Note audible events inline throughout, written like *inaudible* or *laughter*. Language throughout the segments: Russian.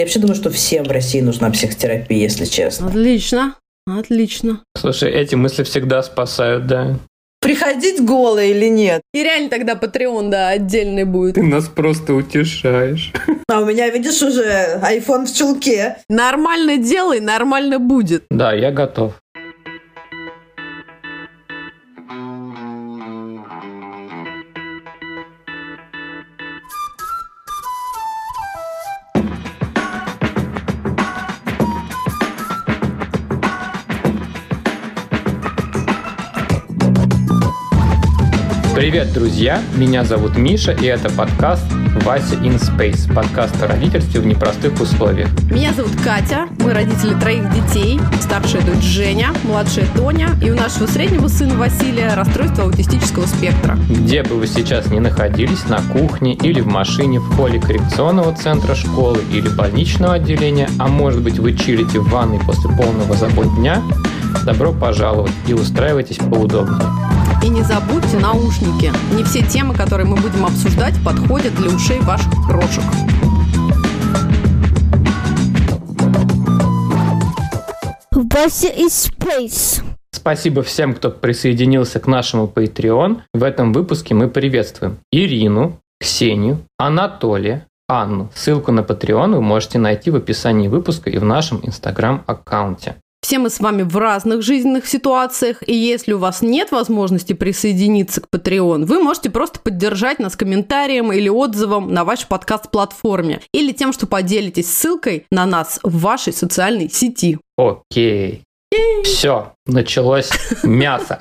Я вообще думаю, что всем в России нужна психотерапия, если честно. Отлично. Отлично. Слушай, эти мысли всегда спасают, да. Приходить голой или нет? И реально тогда Patreon, да, отдельный будет. Ты нас просто утешаешь. А у меня, видишь, уже iPhone в чулке. Нормально делай, нормально будет. Да, я готов. Привет, друзья! Меня зовут Миша, и это подкаст «Вася in Space», подкаст о родительстве в непростых условиях. Меня зовут Катя, мы родители троих детей, старшая дочь Женя, младшая Тоня, и у нашего среднего сына Василия расстройство аутистического спектра. Где бы вы сейчас ни находились, на кухне или в машине, в холле коррекционного центра школы или больничного отделения, а может быть вы чилите в ванной после полного забот дня, добро пожаловать и устраивайтесь поудобнее. И не забудьте наушники. Не все темы, которые мы будем обсуждать, подходят для ушей ваших крошек. Вася из Space. Спасибо всем, кто присоединился к нашему Patreon. В этом выпуске мы приветствуем Ирину, Ксению, Анатолия, Анну. Ссылку на Patreon вы можете найти в описании выпуска и в нашем инстаграм-аккаунте. Все мы с вами в разных жизненных ситуациях, и если у вас нет возможности присоединиться к Patreon, вы можете просто поддержать нас комментарием или отзывом на вашей подкаст-платформе, или тем, что поделитесь ссылкой на нас в вашей социальной сети. Окей. Все, началось мясо.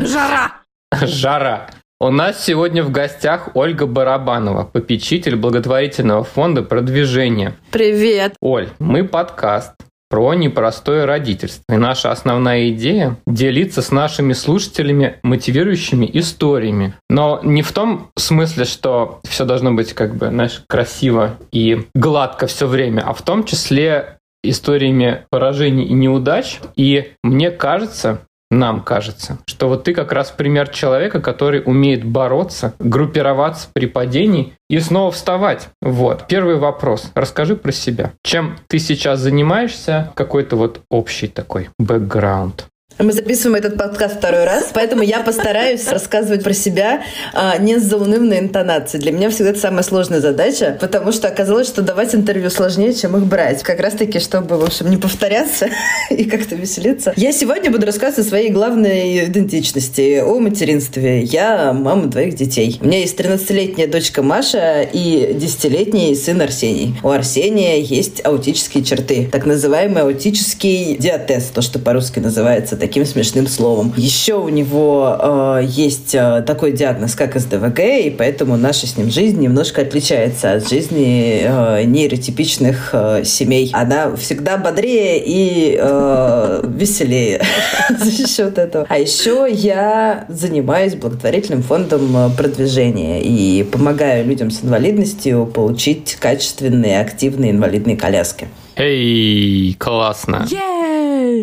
Жара! Жара. У нас сегодня в гостях Ольга Барабанова, попечитель благотворительного фонда продвижения. Привет! Оль, мы подкаст про непростое родительство. И наша основная идея – делиться с нашими слушателями мотивирующими историями. Но не в том смысле, что все должно быть как бы, знаешь, красиво и гладко все время, а в том числе историями поражений и неудач. И мне кажется, нам кажется, что вот ты как раз пример человека, который умеет бороться, группироваться при падении и снова вставать. Вот. Первый вопрос. Расскажи про себя. Чем ты сейчас занимаешься? Какой-то вот общий такой бэкграунд. Мы записываем этот подкаст второй раз, поэтому я постараюсь рассказывать про себя а, не с заунывной интонацией. Для меня всегда это самая сложная задача, потому что оказалось, что давать интервью сложнее, чем их брать. Как раз-таки, чтобы, в общем, не повторяться *laughs* и как-то веселиться. Я сегодня буду рассказывать о своей главной идентичности, о материнстве. Я мама двоих детей. У меня есть 13-летняя дочка Маша и 10-летний сын Арсений. У Арсения есть аутические черты, так называемый аутический диатез, то, что по-русски называется таким смешным словом. Еще у него э, есть э, такой диагноз, как СДВГ, и поэтому наша с ним жизнь немножко отличается от жизни э, нейротипичных э, семей. Она всегда бодрее и э, веселее *laughs* за счет этого. А еще я занимаюсь благотворительным фондом э, продвижения и помогаю людям с инвалидностью получить качественные, активные инвалидные коляски. Эй, классно.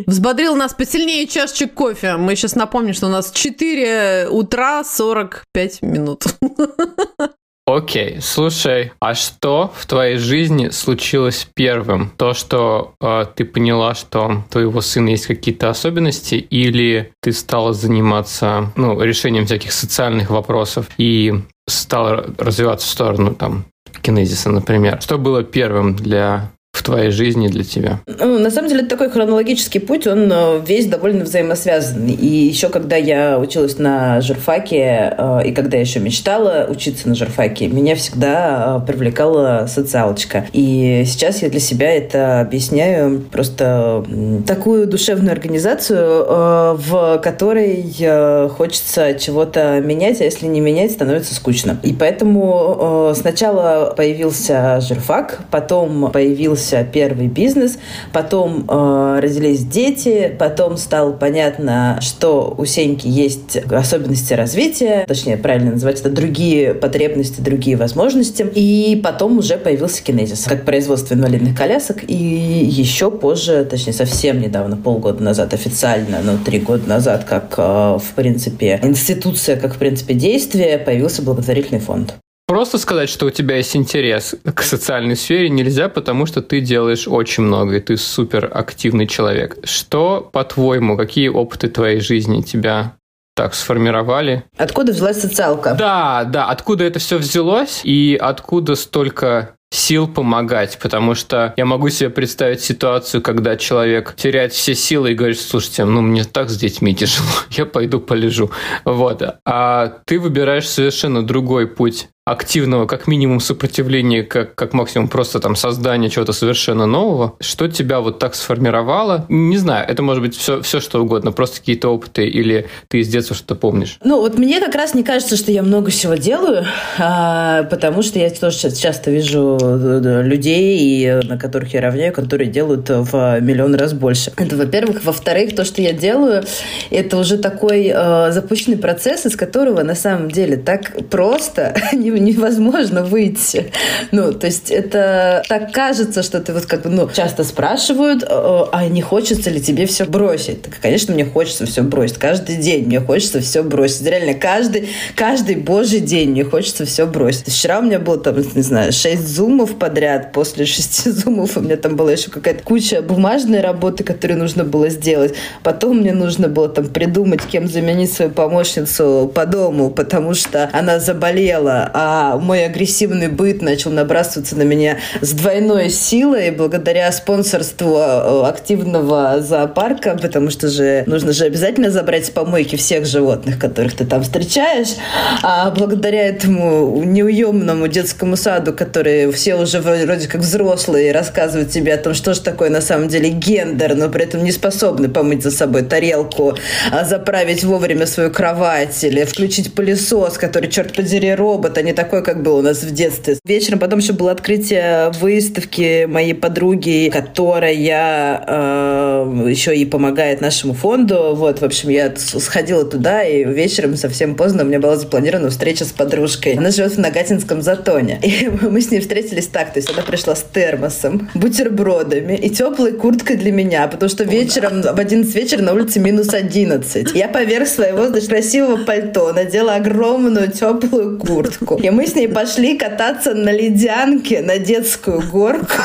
Взбодрил нас посильнее чашечек кофе. Мы сейчас напомним, что у нас 4 утра 45 минут. *laughs* Окей, слушай, а что в твоей жизни случилось первым? То, что э, ты поняла, что у твоего сына есть какие-то особенности, или ты стала заниматься ну, решением всяких социальных вопросов и стала развиваться в сторону там кинезиса, например? Что было первым для в твоей жизни для тебя? Ну, на самом деле, такой хронологический путь, он э, весь довольно взаимосвязан. И еще когда я училась на журфаке, э, и когда я еще мечтала учиться на журфаке, меня всегда э, привлекала социалочка. И сейчас я для себя это объясняю просто такую душевную организацию, в которой хочется чего-то менять, а если не менять, становится скучно. И поэтому сначала появился журфак, потом появился появился первый бизнес, потом э, родились дети, потом стало понятно, что у Сеньки есть особенности развития, точнее, правильно называть это другие потребности, другие возможности, и потом уже появился кинезис, как производство инвалидных колясок, и еще позже, точнее, совсем недавно, полгода назад официально, но три года назад, как, э, в принципе, институция, как, в принципе, действие, появился благотворительный фонд. Просто сказать, что у тебя есть интерес к социальной сфере нельзя, потому что ты делаешь очень много, и ты супер активный человек. Что, по-твоему, какие опыты твоей жизни тебя так сформировали. Откуда взялась социалка? Да, да, откуда это все взялось и откуда столько сил помогать, потому что я могу себе представить ситуацию, когда человек теряет все силы и говорит, слушайте, ну мне так с детьми тяжело, *laughs* я пойду полежу. Вот. А ты выбираешь совершенно другой путь активного, как минимум, сопротивления, как, как максимум просто там создания чего-то совершенно нового, что тебя вот так сформировало? Не знаю, это может быть все, все что угодно, просто какие-то опыты или ты из детства что-то помнишь? Ну, вот мне как раз не кажется, что я много всего делаю, а, потому что я тоже часто вижу э, людей, на которых я равняю, которые делают в миллион раз больше. Это, во-первых. Во-вторых, то, что я делаю, это уже такой э, запущенный процесс, из которого на самом деле так просто *laughs* не *laughs* невозможно выйти. Ну, то есть это так кажется, что ты вот как бы, ну, часто спрашивают, а не хочется ли тебе все бросить? Так, конечно, мне хочется все бросить. Каждый день мне хочется все бросить. Реально, каждый, каждый божий день мне хочется все бросить. Вчера у меня было там, не знаю, шесть зумов подряд. После шести *laughs* зумов у меня там была еще какая-то куча бумажной работы, которую нужно было сделать. Потом мне нужно было там придумать, кем заменить свою помощницу по дому, потому что она заболела, а а мой агрессивный быт начал набрасываться на меня с двойной силой благодаря спонсорству э, активного зоопарка, потому что же нужно же обязательно забрать с помойки всех животных, которых ты там встречаешь. А благодаря этому неуемному детскому саду, который все уже вроде как взрослые, рассказывают тебе о том, что же такое на самом деле гендер, но при этом не способны помыть за собой тарелку, а заправить вовремя свою кровать или включить пылесос, который, черт подери, робот, а не такой, как был у нас в детстве. Вечером потом еще было открытие выставки моей подруги, которая э, еще и помогает нашему фонду. Вот, в общем, я сходила туда, и вечером совсем поздно у меня была запланирована встреча с подружкой. Она живет в Нагатинском затоне. И *laughs* мы с ней встретились так, то есть она пришла с термосом, бутербродами и теплой курткой для меня, потому что вечером, в 11 вечера на улице минус 11. Я поверх своего, значит, красивого пальто надела огромную теплую куртку. И мы с ней пошли кататься на ледянке на детскую горку.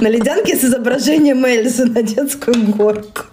На ледянке с изображением Эльзы на детскую горку.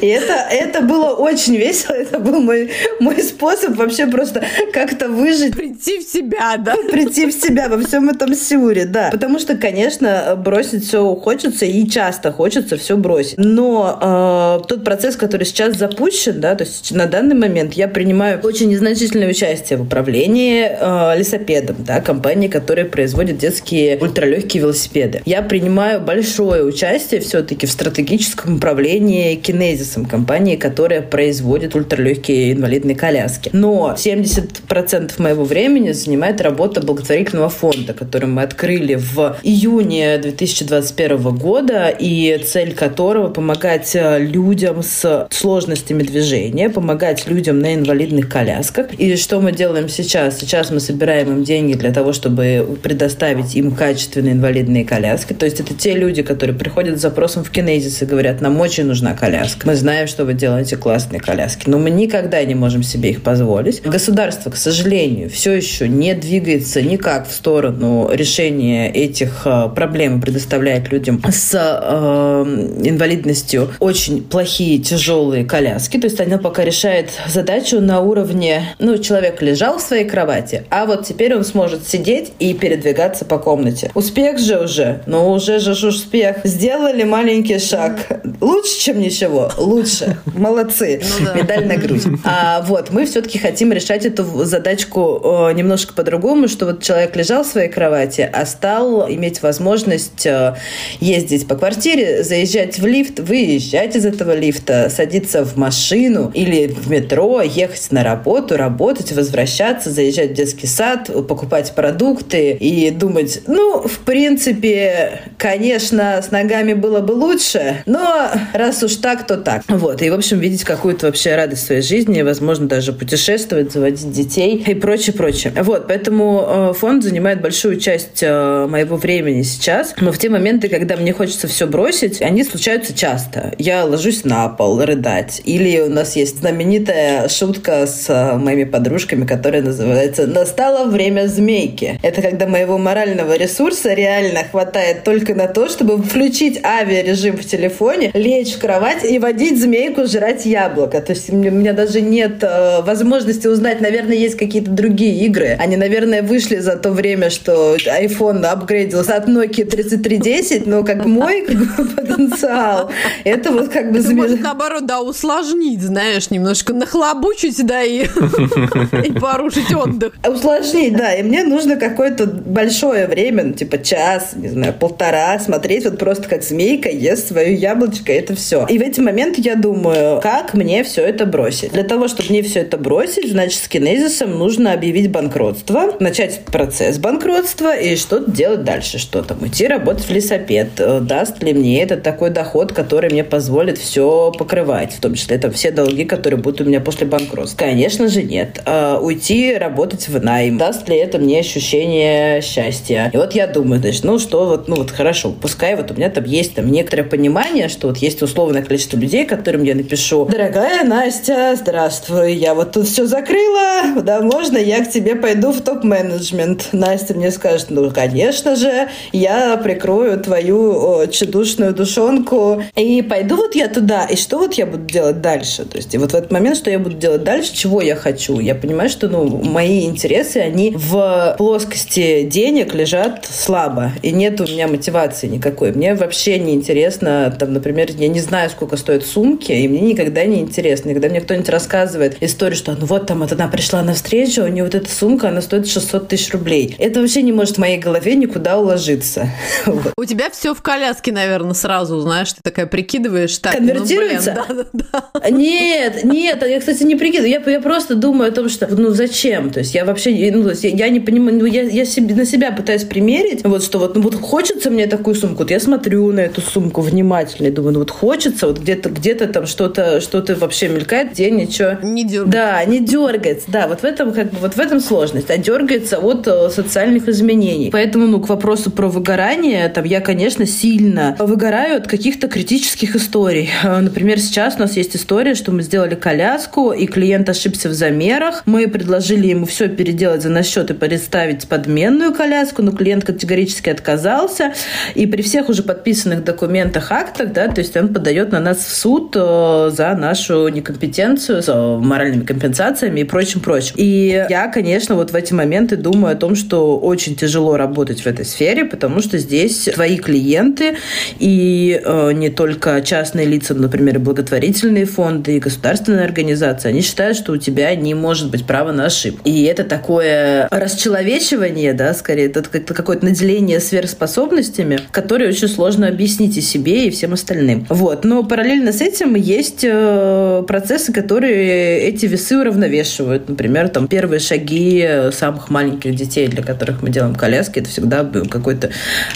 И это, это было очень весело. Это был мой, мой способ вообще просто как-то выжить. Прийти в себя, да? Прийти в себя во всем этом сюре, да. Потому что, конечно, бросить все хочется и часто хочется все бросить. Но э, тот процесс, который сейчас запущен, да, то есть на данный момент я принимаю очень незначительное участие в управлении э, лесопедом, да, компании, которая производит детские ультралегкие велосипеды. Я принимаю большое участие все-таки в стратегическом управлении кинезисом, компании, которая производит ультралегкие инвалидные коляски. Но 70% моего времени занимает работа благотворительного фонда, который мы открыли в июне 2021 года, и цель которого помогать э, людям с сложностями движения, помогать людям на инвалидных колясках. И что мы делаем сейчас? Сейчас мы собираем им деньги для того, чтобы предоставить им качественные инвалидные коляски. То есть это те люди, которые приходят с запросом в кинезис и говорят, нам очень нужна коляска. Мы знаем, что вы делаете классные коляски, но мы никогда не можем себе их позволить. Государство, к сожалению, все еще не двигается никак в сторону решения этих э, проблем и предоставляет людям с э, инвалидностью очень плохие, тяжелые коляски. То есть она пока решает задачу на уровне, ну, человек лежал в своей кровати, а вот теперь он сможет сидеть и передвигаться по комнате. Успех же уже, ну уже же успех. Сделали маленький шаг. Лучше лучше, чем ничего. Лучше. *laughs* Молодцы. Ну, да. Медаль на грудь. *laughs* А, вот, мы все-таки хотим решать эту задачку э, немножко по-другому, что вот человек лежал в своей кровати, а стал иметь возможность э, ездить по квартире, заезжать в лифт, выезжать из этого лифта, садиться в машину или в метро, ехать на работу, работать, возвращаться, заезжать в детский сад, покупать продукты и думать, ну, в принципе, конечно, с ногами было бы лучше, но раз уж так, то так. Вот. И, в общем, видеть какую-то вообще радость в своей жизни, возможно, даже путешествовать, заводить детей и прочее, прочее. Вот. Поэтому э, фонд занимает большую часть э, моего времени сейчас. Но в те моменты, когда мне хочется все бросить, они случаются часто. Я ложусь на пол рыдать. Или у нас есть знаменитая шутка с э, моими подружками, которая называется «Настало время змейки». Это когда моего морального ресурса реально хватает только на то, чтобы включить авиарежим в телефоне, лечь в кровать и водить змейку жрать яблоко. То есть у меня даже нет э, возможности узнать, наверное, есть какие-то другие игры. Они, наверное, вышли за то время, что iPhone апгрейдился от Nokia 3310, но как мой *laughs* потенциал, это вот как бы... Может, наоборот, да, усложнить, знаешь, немножко нахлобучить, да, и, *laughs* порушить отдых. *laughs* Усложнить, да, и мне нужно какое-то большое время, ну, типа час, не знаю, полтора, смотреть вот просто как змейка ест свое яблочко, это все. И в эти моменты я думаю, как мне все это бросить? Для того, чтобы мне все это бросить, значит, с кинезисом нужно объявить банкротство, начать процесс банкротства и что-то делать дальше, что там, уйти работать в лесопед. Э, даст ли мне это такой доход, который мне позволит все покрывать, в том числе там все долги, которые будут у меня после банкротства? Конечно же, нет. А уйти работать в найм. Даст ли это мне ощущение счастья? И вот я думаю, значит, ну что, вот, ну вот хорошо, пускай вот у меня там есть там некоторое понимание, что вот есть условное количество людей, которым я напишу, дорогая Настя, здравствуй, я вот тут все закрыла, да, можно я к тебе пойду в топ-менеджмент? Настя мне скажет, ну, конечно же, я прикрою твою чудушную душонку и пойду вот я туда, и что вот я буду делать дальше? То есть и вот в этот момент, что я буду делать дальше, чего я хочу? Я понимаю, что, ну, мои интересы, они в плоскости денег лежат слабо, и нет у меня мотивации никакой. Мне вообще не интересно, там, например, я не знаю, сколько стоят сумки, и мне никогда не интересно. когда мне кто-нибудь рассказывает историю, что ну вот там вот она пришла на встречу, у нее вот эта сумка, она стоит 600 тысяч рублей. Это вообще не может в моей голове никуда уложиться. *laughs* Вот. У тебя все в коляске, наверное, сразу, знаешь, ты такая прикидываешь. Так, Конвертируется? Ну, блин, *laughs* да, да, да. Нет, нет, я, кстати, не прикидываю. Я, я просто думаю о том, что ну зачем? То есть я вообще, ну, то есть я, я не понимаю, ну, я, я себе, на себя пытаюсь примерить, вот что вот, ну вот хочется мне такую сумку, вот я смотрю на эту сумку внимательно и думаю, ну вот хочется, вот где-то где-то там что-то что-то вообще мелькает, где ничего... Не дергается. Да, не дергается, да, вот в этом как бы вот в этом сложность, а дергается от э, социальных изменений. Поэтому, ну, к вопросу про выгорание, там я, конечно, сильно выгораю от каких-то критических историй. Э, например, сейчас у нас есть история, что мы сделали коляску, и клиент ошибся в замерах. Мы предложили ему все переделать за наш счет и представить подменную коляску, но клиент категорически отказался. И при всех уже подписанных документах, актах, да, то есть он подает на нас в суд э, за нашу некомпетенцию, за моральными компенсациями и прочим, прочим. И я, конечно, вот в эти моменты думаю о том, что очень тяжело работать в этой сфере, потому что здесь твои клиенты и э, не только частные лица, например, и благотворительные фонды, и государственные организации, они считают, что у тебя не может быть права на ошибку. И это такое расчеловечивание, да, скорее, это какое-то наделение сверхспособностями, которые очень сложно объяснить и себе, и всем остальным. Вот. Но параллельно с этим есть э, процессы, которые эти весы уравновешивают. Например, там первые шаги самых маленьких детей, для которых мы делаем коляски, это всегда какой-то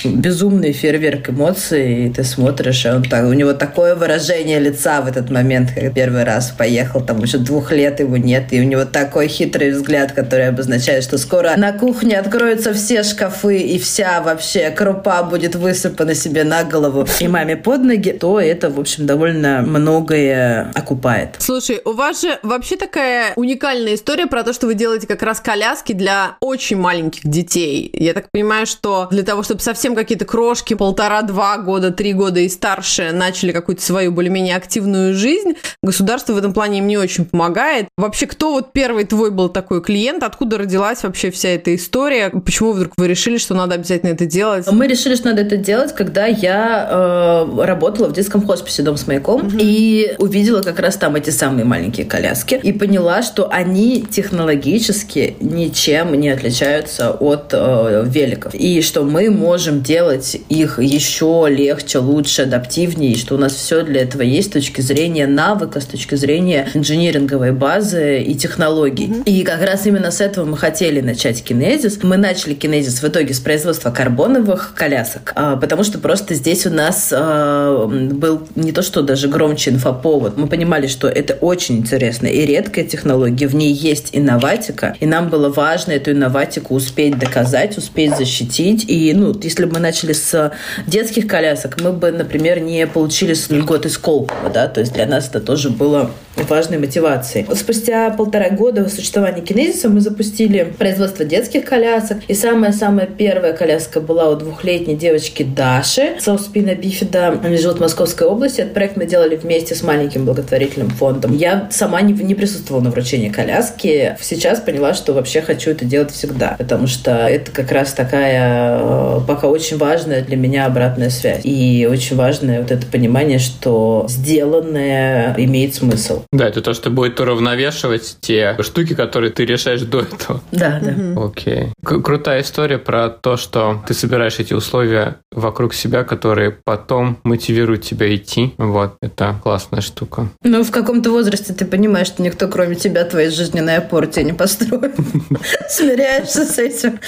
безумный фейерверк эмоций, и ты смотришь, и он так, у него такое выражение лица в этот момент, как первый раз поехал, там еще двух лет его нет, и у него такой хитрый взгляд, который обозначает, что скоро на кухне откроются все шкафы, и вся вообще крупа будет высыпана себе на голову и маме под ноги, то это, в общем, довольно многое окупает. Слушай, у вас же вообще такая уникальная история про то, что вы делаете как раз коляски для очень маленьких детей. Я так понимаю, что для того, чтобы совсем какие-то крошки полтора-два года, три года и старше начали какую-то свою более-менее активную жизнь, государство в этом плане им не очень помогает. Вообще, кто вот первый твой был такой клиент? Откуда родилась вообще вся эта история? Почему вдруг вы решили, что надо обязательно это делать? Мы решили, что надо это делать, когда я э, работала в детском хосписе «Дом с маяком» угу. и увидела как раз там эти самые маленькие коляски и поняла, что они технологически ничем не отличаются от э, великов. И что мы можем делать их еще легче, лучше, адаптивнее, и что у нас все для этого есть с точки зрения навыка, с точки зрения инжиниринговой базы и технологий. Mm-hmm. И как раз именно с этого мы хотели начать кинезис. Мы начали кинезис в итоге с производства карбоновых колясок, а, потому что просто здесь у нас а, был не то что даже громче инфоповод. Мы понимали, что это очень интересно и редкая технология, в ней есть инноватика, и нам было важно эту инноватику успеть доказать, успеть защитить. И, ну, если бы мы начали с детских колясок, мы бы, например, не получили льготы Сколково, да, то есть для нас это тоже было важной мотивацией. Спустя полтора года существования кинезиса мы запустили производство детских колясок. И самая-самая первая коляска была у двухлетней девочки Даши со спина бифида. Они живут в Московской области. Этот проект мы делали вместе с маленьким благотворительным фондом. Я сама не, не присутствовала на вручении коляски. Сейчас поняла, что вообще хочу это делать всегда. Потому что это как раз такая э, пока очень важная для меня обратная связь. И очень важное вот это понимание, что сделанное имеет смысл. Да, это то, что будет уравновешивать те штуки, которые ты решаешь до этого. Да, да. Окей. К- крутая история про то, что ты собираешь эти условия вокруг себя, которые потом мотивируют тебя идти. Вот, это классная штука. Ну, в каком-то возрасте ты понимаешь, что никто, кроме тебя, твоей жизненной опоры тебе не построит. *laughs* Смиряешься с этим,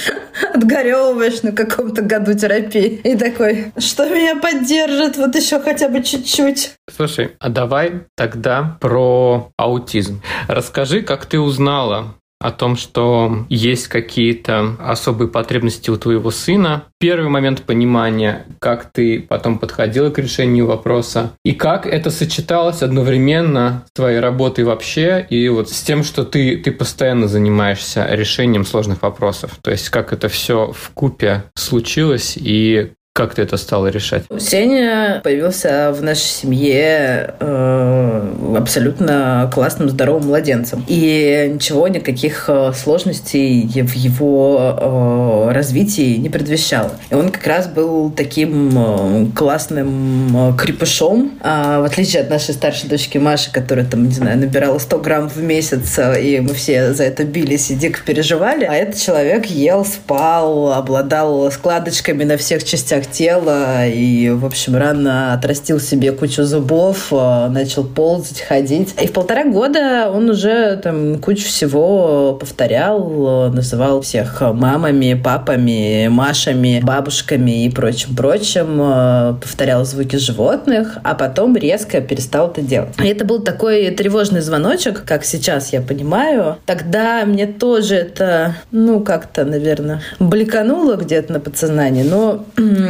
отгоревываешь на каком-то году терапии. И такой, что меня поддержит, вот еще хотя бы чуть-чуть. Слушай, а давай тогда про аутизм. Расскажи, как ты узнала о том, что есть какие-то особые потребности у твоего сына. Первый момент понимания, как ты потом подходила к решению вопроса, и как это сочеталось одновременно с твоей работой вообще, и вот с тем, что ты, ты постоянно занимаешься решением сложных вопросов. То есть как это все в купе случилось, и как ты это стала решать? Сеня появился в нашей семье э, абсолютно классным, здоровым младенцем. И ничего, никаких э, сложностей в его э, развитии не предвещало. И он как раз был таким э, классным э, крепышом, э, в отличие от нашей старшей дочки Маши, которая там, не знаю, набирала 100 грамм в месяц, и мы все за это бились и дико переживали. А этот человек ел, спал, обладал складочками на всех частях тела и, в общем, рано отрастил себе кучу зубов, э, начал ползать, ходить. И в полтора года он уже там кучу всего повторял, э, называл всех мамами, папами, Машами, бабушками и прочим-прочим, э, повторял звуки животных, а потом резко перестал это делать. И это был такой тревожный звоночек, как сейчас я понимаю. Тогда мне тоже это, ну, как-то, наверное, бликануло где-то на подсознании, но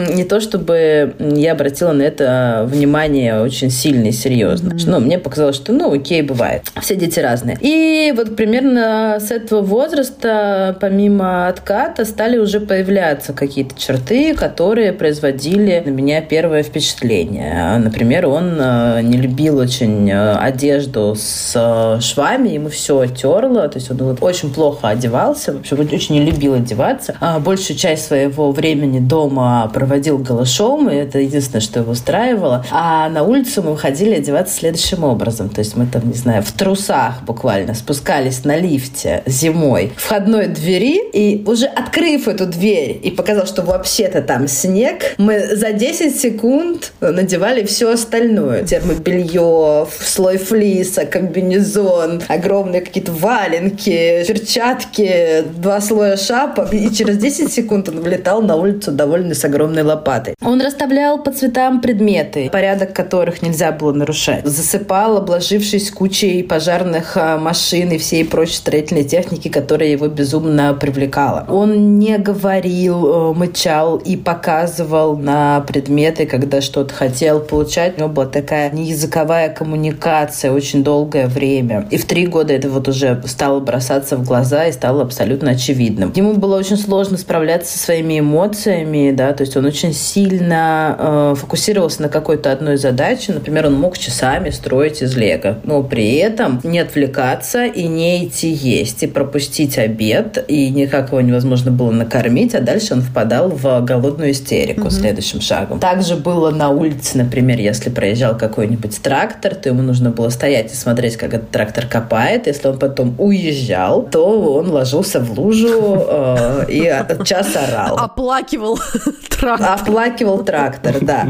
не то, чтобы я обратила на это внимание очень сильно и серьезно. Mm-hmm. Ну, мне показалось, что, ну, окей, бывает. Все дети разные. И вот примерно с этого возраста, помимо отката, стали уже появляться какие-то черты, которые производили на меня первое впечатление. Например, он э, не любил очень э, одежду с э, швами, ему все терло, то есть он вот очень плохо одевался, в общем, очень не любил одеваться. А большую часть своего времени дома проводил голышом, и это единственное, что его устраивало. А на улицу мы выходили одеваться следующим образом. То есть мы там, не знаю, в трусах буквально спускались на лифте зимой в входной двери, и уже открыв эту дверь и показал, что вообще-то там снег, мы за 10 секунд надевали все остальное. Термобелье, слой флиса, комбинезон, огромные какие-то валенки, перчатки, два слоя шапок. И через 10 секунд он влетал на улицу довольно с огромной лопатой. Он расставлял по цветам предметы, порядок которых нельзя было нарушать. Засыпал, обложившись кучей пожарных а, машин и всей прочей строительной техники, которая его безумно привлекала. Он не говорил, э, мычал и показывал на предметы, когда что-то хотел получать. У него была такая неязыковая коммуникация очень долгое время. И в три года это вот уже стало бросаться в глаза и стало абсолютно очевидным. Ему было очень сложно справляться со своими эмоциями, да, то есть он очень сильно э, фокусировался на какой-то одной задаче. Например, он мог часами строить из лего, но при этом не отвлекаться и не идти есть, и пропустить обед, и никак его невозможно было накормить, а дальше он впадал в голодную истерику mm-hmm. следующим шагом. Также было на улице, например, если проезжал какой-нибудь трактор, то ему нужно было стоять и смотреть, как этот трактор копает. Если он потом уезжал, то он ложился в лужу э, и час орал. Оплакивал *laughs* трактор. Оплакивал трактор, да.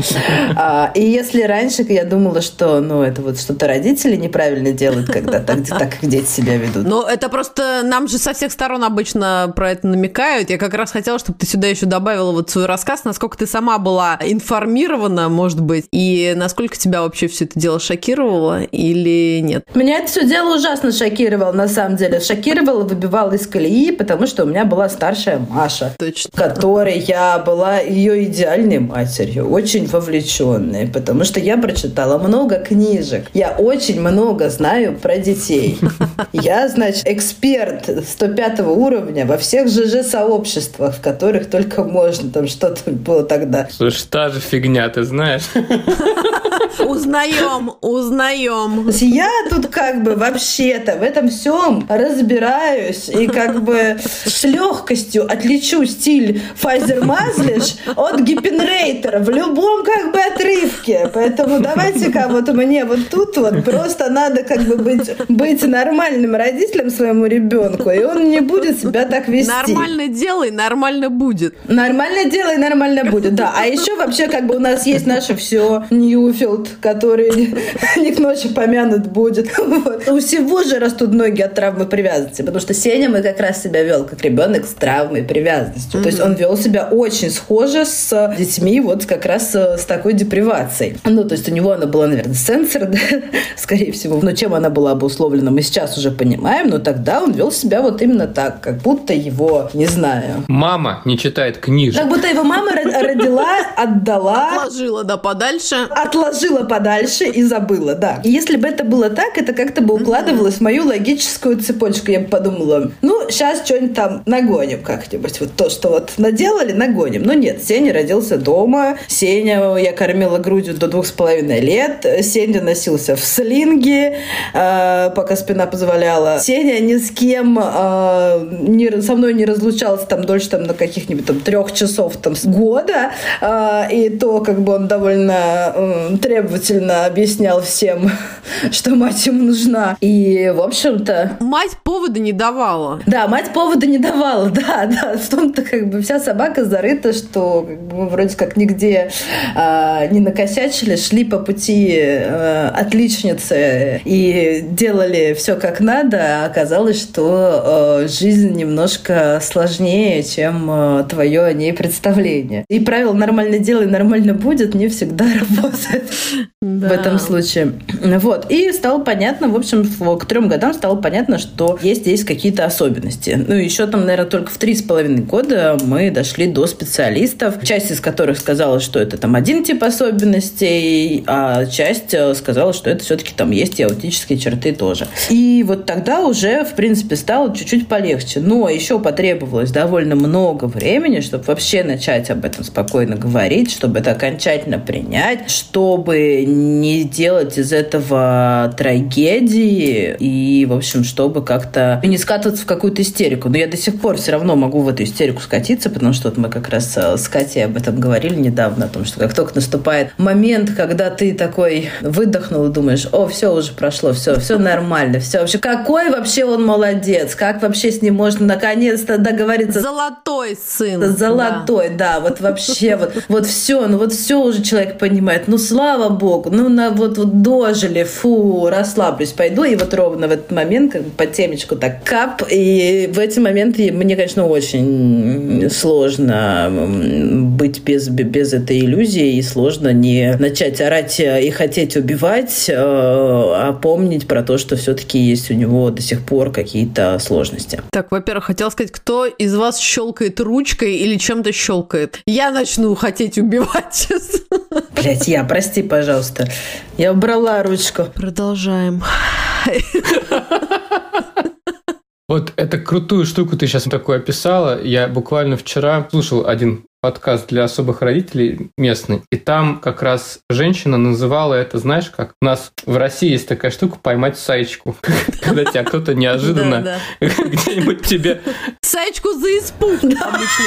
А, и если раньше я думала, что ну это вот что-то родители неправильно делают, когда так, так дети себя ведут. Но это просто нам же со всех сторон обычно про это намекают. Я как раз хотела, чтобы ты сюда еще добавила вот свой рассказ, насколько ты сама была информирована, может быть, и насколько тебя вообще все это дело шокировало или нет? Меня это все дело ужасно шокировало, на самом деле. Шокировало, выбивало из колеи, потому что у меня была старшая Маша, Точно. которой я была ее идеальной матерью, очень вовлеченной, потому что я прочитала много книжек. Я очень много знаю про детей. *laughs* Я, значит, эксперт 105 уровня во всех ЖЖ-сообществах, в которых только можно. Там что-то было тогда. Слушай, та же фигня, ты знаешь. *laughs* Узнаем, узнаем. Я тут как бы вообще-то в этом всем разбираюсь и как бы с легкостью отличу стиль Файзер Мазлиш от Гиппенрейтера в любом как бы отрывке. Поэтому давайте-ка вот мне вот тут вот просто надо как бы быть, быть нормальным родителем своему ребенку, и он не будет себя так вести. Нормально делай, нормально будет. Нормально делай, нормально будет, да. А еще вообще как бы у нас есть наше все Ньюфилд, который *laughs* не к ночи помянут будет. *laughs* У всего же растут ноги от травмы привязанности, потому что Сеня мы как раз себя вел как ребенок с травмой привязанностью. То есть он вел себя очень схоже с детьми вот как раз с такой депривацией. Ну, то есть у него она была, наверное, сенсор, *laughs* да, скорее всего. Но чем она была обусловлена, мы сейчас уже понимаем, но тогда он вел себя вот именно так, как будто его, не знаю. Мама не читает книжек. Как будто его мама родила, отдала. Отложила, да, подальше. Отложила подальше и забыла, да. И если бы это было так, это как-то бы укладывалось в мою логическую цепочку. Я бы подумала, ну, сейчас что-нибудь там нагоним как-нибудь. Вот то, что вот наделали, нагоним. Но нет, Сеня родился дома. Сеня я кормила грудью до двух с половиной лет. Сеня носился в слинге, э, пока спина позволяла. Сеня ни с кем э, не, со мной не разлучался там дольше там на каких-нибудь там трех часов там года. Э, и то как бы он довольно э, требовательно объяснял всем, *laughs* что мать ему нужна. И, в общем-то... Мать повода не давала. Да, мать повода не давала, *laughs* да, да. В том-то как бы вся собака зарыта, что как бы, мы вроде как нигде э, не накосячили, шли по пути э, отличницы и делали все как надо, а оказалось, что э, жизнь немножко сложнее, чем э, твое о ней представление. И правило «нормально делай, нормально будет» не всегда *laughs* работает да. в этом случае. Вот. И стало понятно, в общем, к трем годам стало понятно, что есть здесь какие-то особенности. Ну, еще там, наверное, только в три с половиной года мы дошли до специалистов, часть из которых сказала, что это там один тип особенностей, а часть э, сказала, что это все-таки там есть и аутические черты тоже. И вот тогда уже, в принципе, стало чуть-чуть полегче. Но еще потребовалось довольно много времени, чтобы вообще начать об этом спокойно говорить, чтобы это окончательно принять, чтобы не делать из этого трагедии и, в общем, чтобы как-то не скатываться в какую-то истерику. Но я до сих пор все равно могу в эту истерику скатиться, потому что вот мы как раз э, с Катей об этом говорили недавно, о том, что как только наступает момент, когда ты такой выдохнул и думаешь, о, все уже прошло, все, все нормально, все вообще, какой вообще он молодец, как вообще с ним можно наконец-то договориться. Золотой сын. Золотой, да, да вот вообще вот, вот все, ну вот все уже человек понимает, ну слава богу, ну на вот, вот дожили, фу, расслаблюсь, пойду, и вот ровно в этот момент как бы по темечку так кап, и в эти моменты мне, конечно, очень сложно быть без, без этой иллюзии, и сложно не начать орать и хотеть убивать, э, а помнить про то, что все-таки есть у него до сих пор какие-то сложности. Так, во-первых, хотел сказать, кто из вас щелкает ручкой или чем-то щелкает? Я начну хотеть убивать. Блять, я, прости, пожалуйста. Я убрала ручку. Продолжаем. Вот эту крутую штуку ты сейчас такое описала. Я буквально вчера слушал один подкаст для особых родителей местный, и там как раз женщина называла это, знаешь, как у нас в России есть такая штука поймать саечку, *laughs* когда тебя кто-то неожиданно *laughs* где-нибудь тебе Саечку за испуг обычно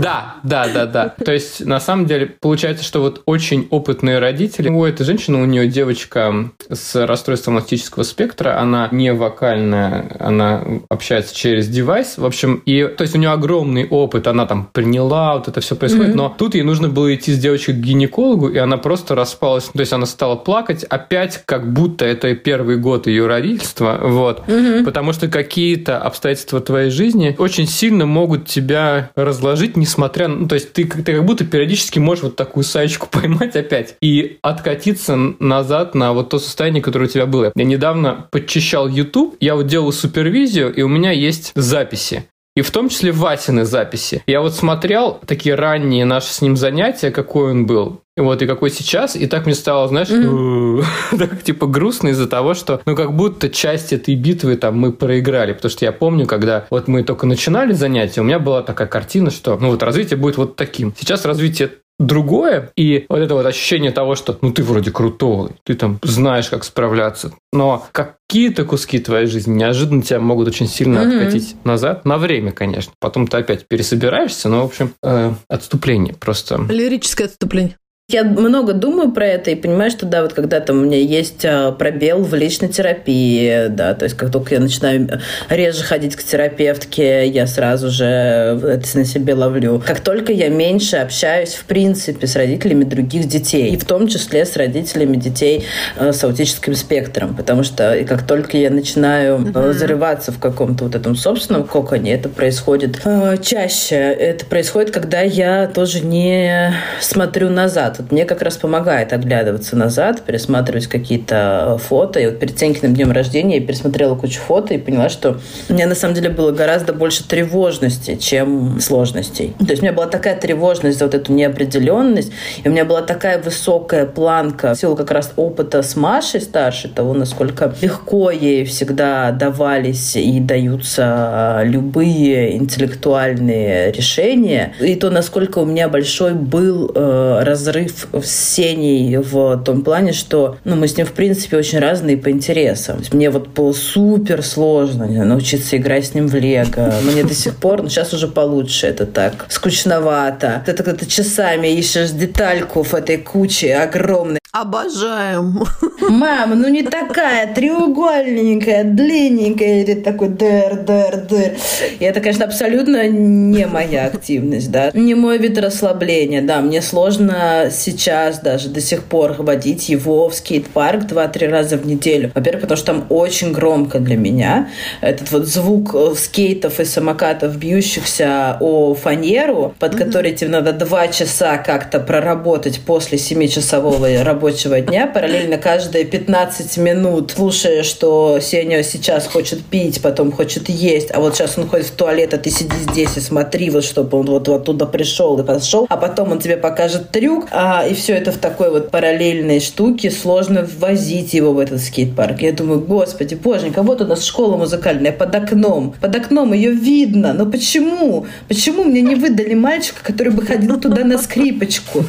Да, да, да, да. То есть, на самом деле, получается, что вот очень опытные родители, у этой женщины, у нее девочка с расстройством аутического спектра, она не вокальная, она общается через девайс, в общем, и, то есть, у нее огромный опыт, она там приняла, вот это все происходит, mm-hmm. но тут ей нужно было идти с девочкой к гинекологу, и она просто распалась, то есть, она стала плакать, опять как будто это первый год ее родительства, вот, mm-hmm. потому что какие-то обстоятельства твоей жизни очень сильно могут тебя разложить, несмотря на... Ну, то есть ты, ты как будто периодически можешь вот такую саечку *laughs* поймать опять и откатиться назад на вот то состояние, которое у тебя было. Я недавно подчищал YouTube, я вот делал супервизию, и у меня есть записи. И в том числе Васины записи. Я вот смотрел такие ранние наши с ним занятия, какой он был. Вот, и какой сейчас, и так мне стало, знаешь, mm-hmm. *laughs* так, типа грустно из-за того, что, ну, как будто часть этой битвы там мы проиграли, потому что я помню, когда вот мы только начинали занятия, у меня была такая картина, что, ну, вот развитие будет вот таким. Сейчас развитие другое, и вот это вот ощущение того, что ну ты вроде крутой, ты там знаешь, как справляться, но какие-то куски твоей жизни неожиданно тебя могут очень сильно mm-hmm. откатить назад, на время, конечно. Потом ты опять пересобираешься, но, в общем, э, отступление просто. Лирическое отступление. Я много думаю про это и понимаю, что да, вот когда там у меня есть а, пробел в личной терапии, да, то есть как только я начинаю реже ходить к терапевтке, я сразу же это на себе ловлю. Как только я меньше общаюсь, в принципе, с родителями других детей, и в том числе с родителями детей а, с аутическим спектром, потому что и как только я начинаю uh-huh. зарываться в каком-то вот этом собственном коконе, это происходит э, чаще. Это происходит, когда я тоже не смотрю назад назад. Вот мне как раз помогает оглядываться назад, пересматривать какие-то э, фото. И вот перед Тенькиным днем рождения я пересмотрела кучу фото и поняла, что у меня на самом деле было гораздо больше тревожности, чем сложностей. То есть у меня была такая тревожность за вот эту неопределенность, и у меня была такая высокая планка в силу как раз опыта с Машей старшей, того, насколько легко ей всегда давались и даются э, любые интеллектуальные решения, и то, насколько у меня большой был э, разрыв разрыв с Сеней в том плане, что ну, мы с ним, в принципе, очень разные по интересам. Мне вот было супер сложно научиться играть с ним в лего. Мне до сих пор, ну сейчас уже получше, это так скучновато. Это когда ты часами ищешь детальку в этой куче огромной. Обожаем. Мама, ну не такая, треугольненькая, длинненькая, и ты такой дыр, дыр, дыр. И это, конечно, абсолютно не моя активность, да. Не мой вид расслабления, да. Мне сложно сейчас даже до сих пор водить его в скейт-парк два-три раза в неделю. Во-первых, потому что там очень громко для меня. Этот вот звук э, скейтов и самокатов, бьющихся о фанеру, под mm-hmm. который тебе надо два часа как-то проработать после семичасового рабочего дня, параллельно каждые 15 минут слушая, что Сеня сейчас хочет пить, потом хочет есть, а вот сейчас он ходит в туалет, а ты сиди здесь и смотри, вот чтобы он вот оттуда пришел и пошел, а потом он тебе покажет трюк, а, и все это в такой вот параллельной штуке, сложно ввозить его в этот скейт-парк. Я думаю, господи, боженька, вот у нас школа музыкальная под окном. Под окном ее видно. Но почему? Почему мне не выдали мальчика, который бы ходил туда на скрипочку?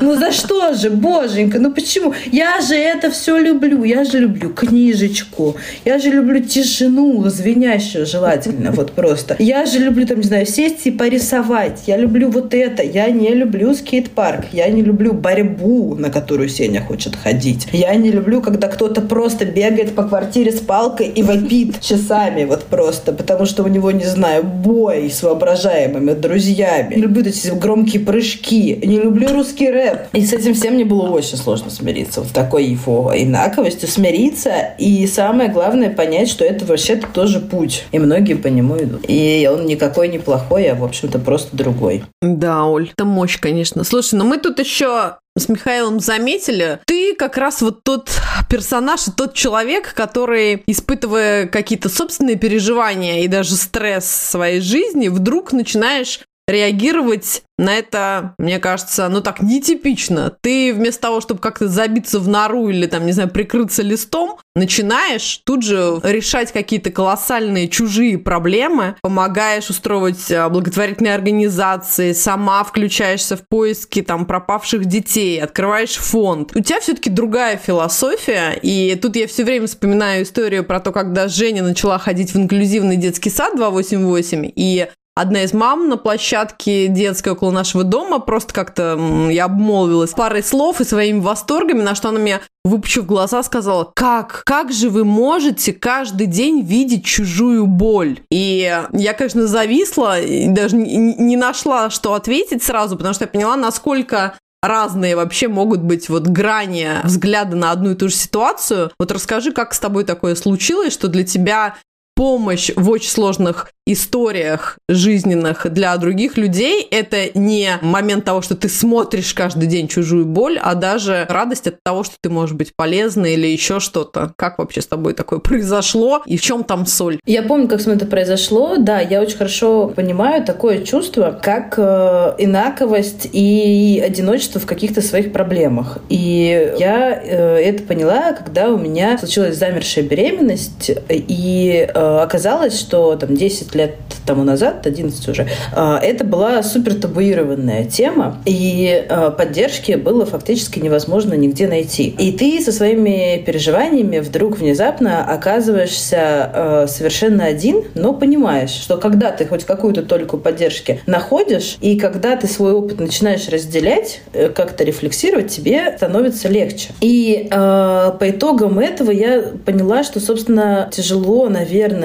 Ну за что же, боженька, ну почему? Я же это все люблю. Я же люблю книжечку. Я же люблю тишину, звенящую желательно, вот просто. Я же люблю, там, не знаю, сесть и порисовать. Я люблю вот это. Я не люблю скейт-парк. Я не люблю борьбу, на которую Сеня хочет ходить. Я не люблю, когда кто-то просто бегает по квартире с палкой и вопит *laughs* часами, вот просто, потому что у него, не знаю, бой с воображаемыми друзьями. Не люблю эти громкие прыжки. Не люблю русский рэп. И с этим всем мне было очень сложно смириться. Вот такой его инаковостью смириться. И самое главное понять, что это вообще-то тоже путь. И многие по нему идут. И он никакой не плохой, а, в общем-то, просто другой. Да, Оль, это мощь, конечно. Слушай, но ну мы тут еще с Михаилом заметили, ты как раз вот тот персонаж тот человек, который, испытывая какие-то собственные переживания и даже стресс своей жизни, вдруг начинаешь реагировать на это, мне кажется, ну так нетипично. Ты вместо того, чтобы как-то забиться в нору или там, не знаю, прикрыться листом, начинаешь тут же решать какие-то колоссальные чужие проблемы, помогаешь устроить а, благотворительные организации, сама включаешься в поиски там пропавших детей, открываешь фонд. У тебя все-таки другая философия, и тут я все время вспоминаю историю про то, когда Женя начала ходить в инклюзивный детский сад 288, и одна из мам на площадке детской около нашего дома просто как-то я обмолвилась парой слов и своими восторгами, на что она мне, выпучив глаза, сказала, как? Как же вы можете каждый день видеть чужую боль? И я, конечно, зависла и даже не нашла, что ответить сразу, потому что я поняла, насколько разные вообще могут быть вот грани взгляда на одну и ту же ситуацию. Вот расскажи, как с тобой такое случилось, что для тебя помощь в очень сложных историях жизненных для других людей это не момент того, что ты смотришь каждый день чужую боль, а даже радость от того, что ты можешь быть полезной или еще что-то. Как вообще с тобой такое *laughs* произошло и в чем там соль? Я помню, как с мной это произошло. Да, я очень хорошо понимаю такое чувство, как э, инаковость и одиночество в каких-то своих проблемах. И я э, это поняла, когда у меня случилась замершая беременность, и э, оказалось, что там 10 лет тому назад, 11 уже, а, это была супер табуированная тема, и а, поддержки было фактически невозможно нигде найти. И ты со своими переживаниями вдруг внезапно оказываешься совершенно один, но понимаешь, что когда ты хоть какую-то только поддержки находишь, и когда ты свой опыт начинаешь разделять, э, как-то рефлексировать, тебе становится легче. И э, по итогам этого я поняла, что, собственно, тяжело, наверное,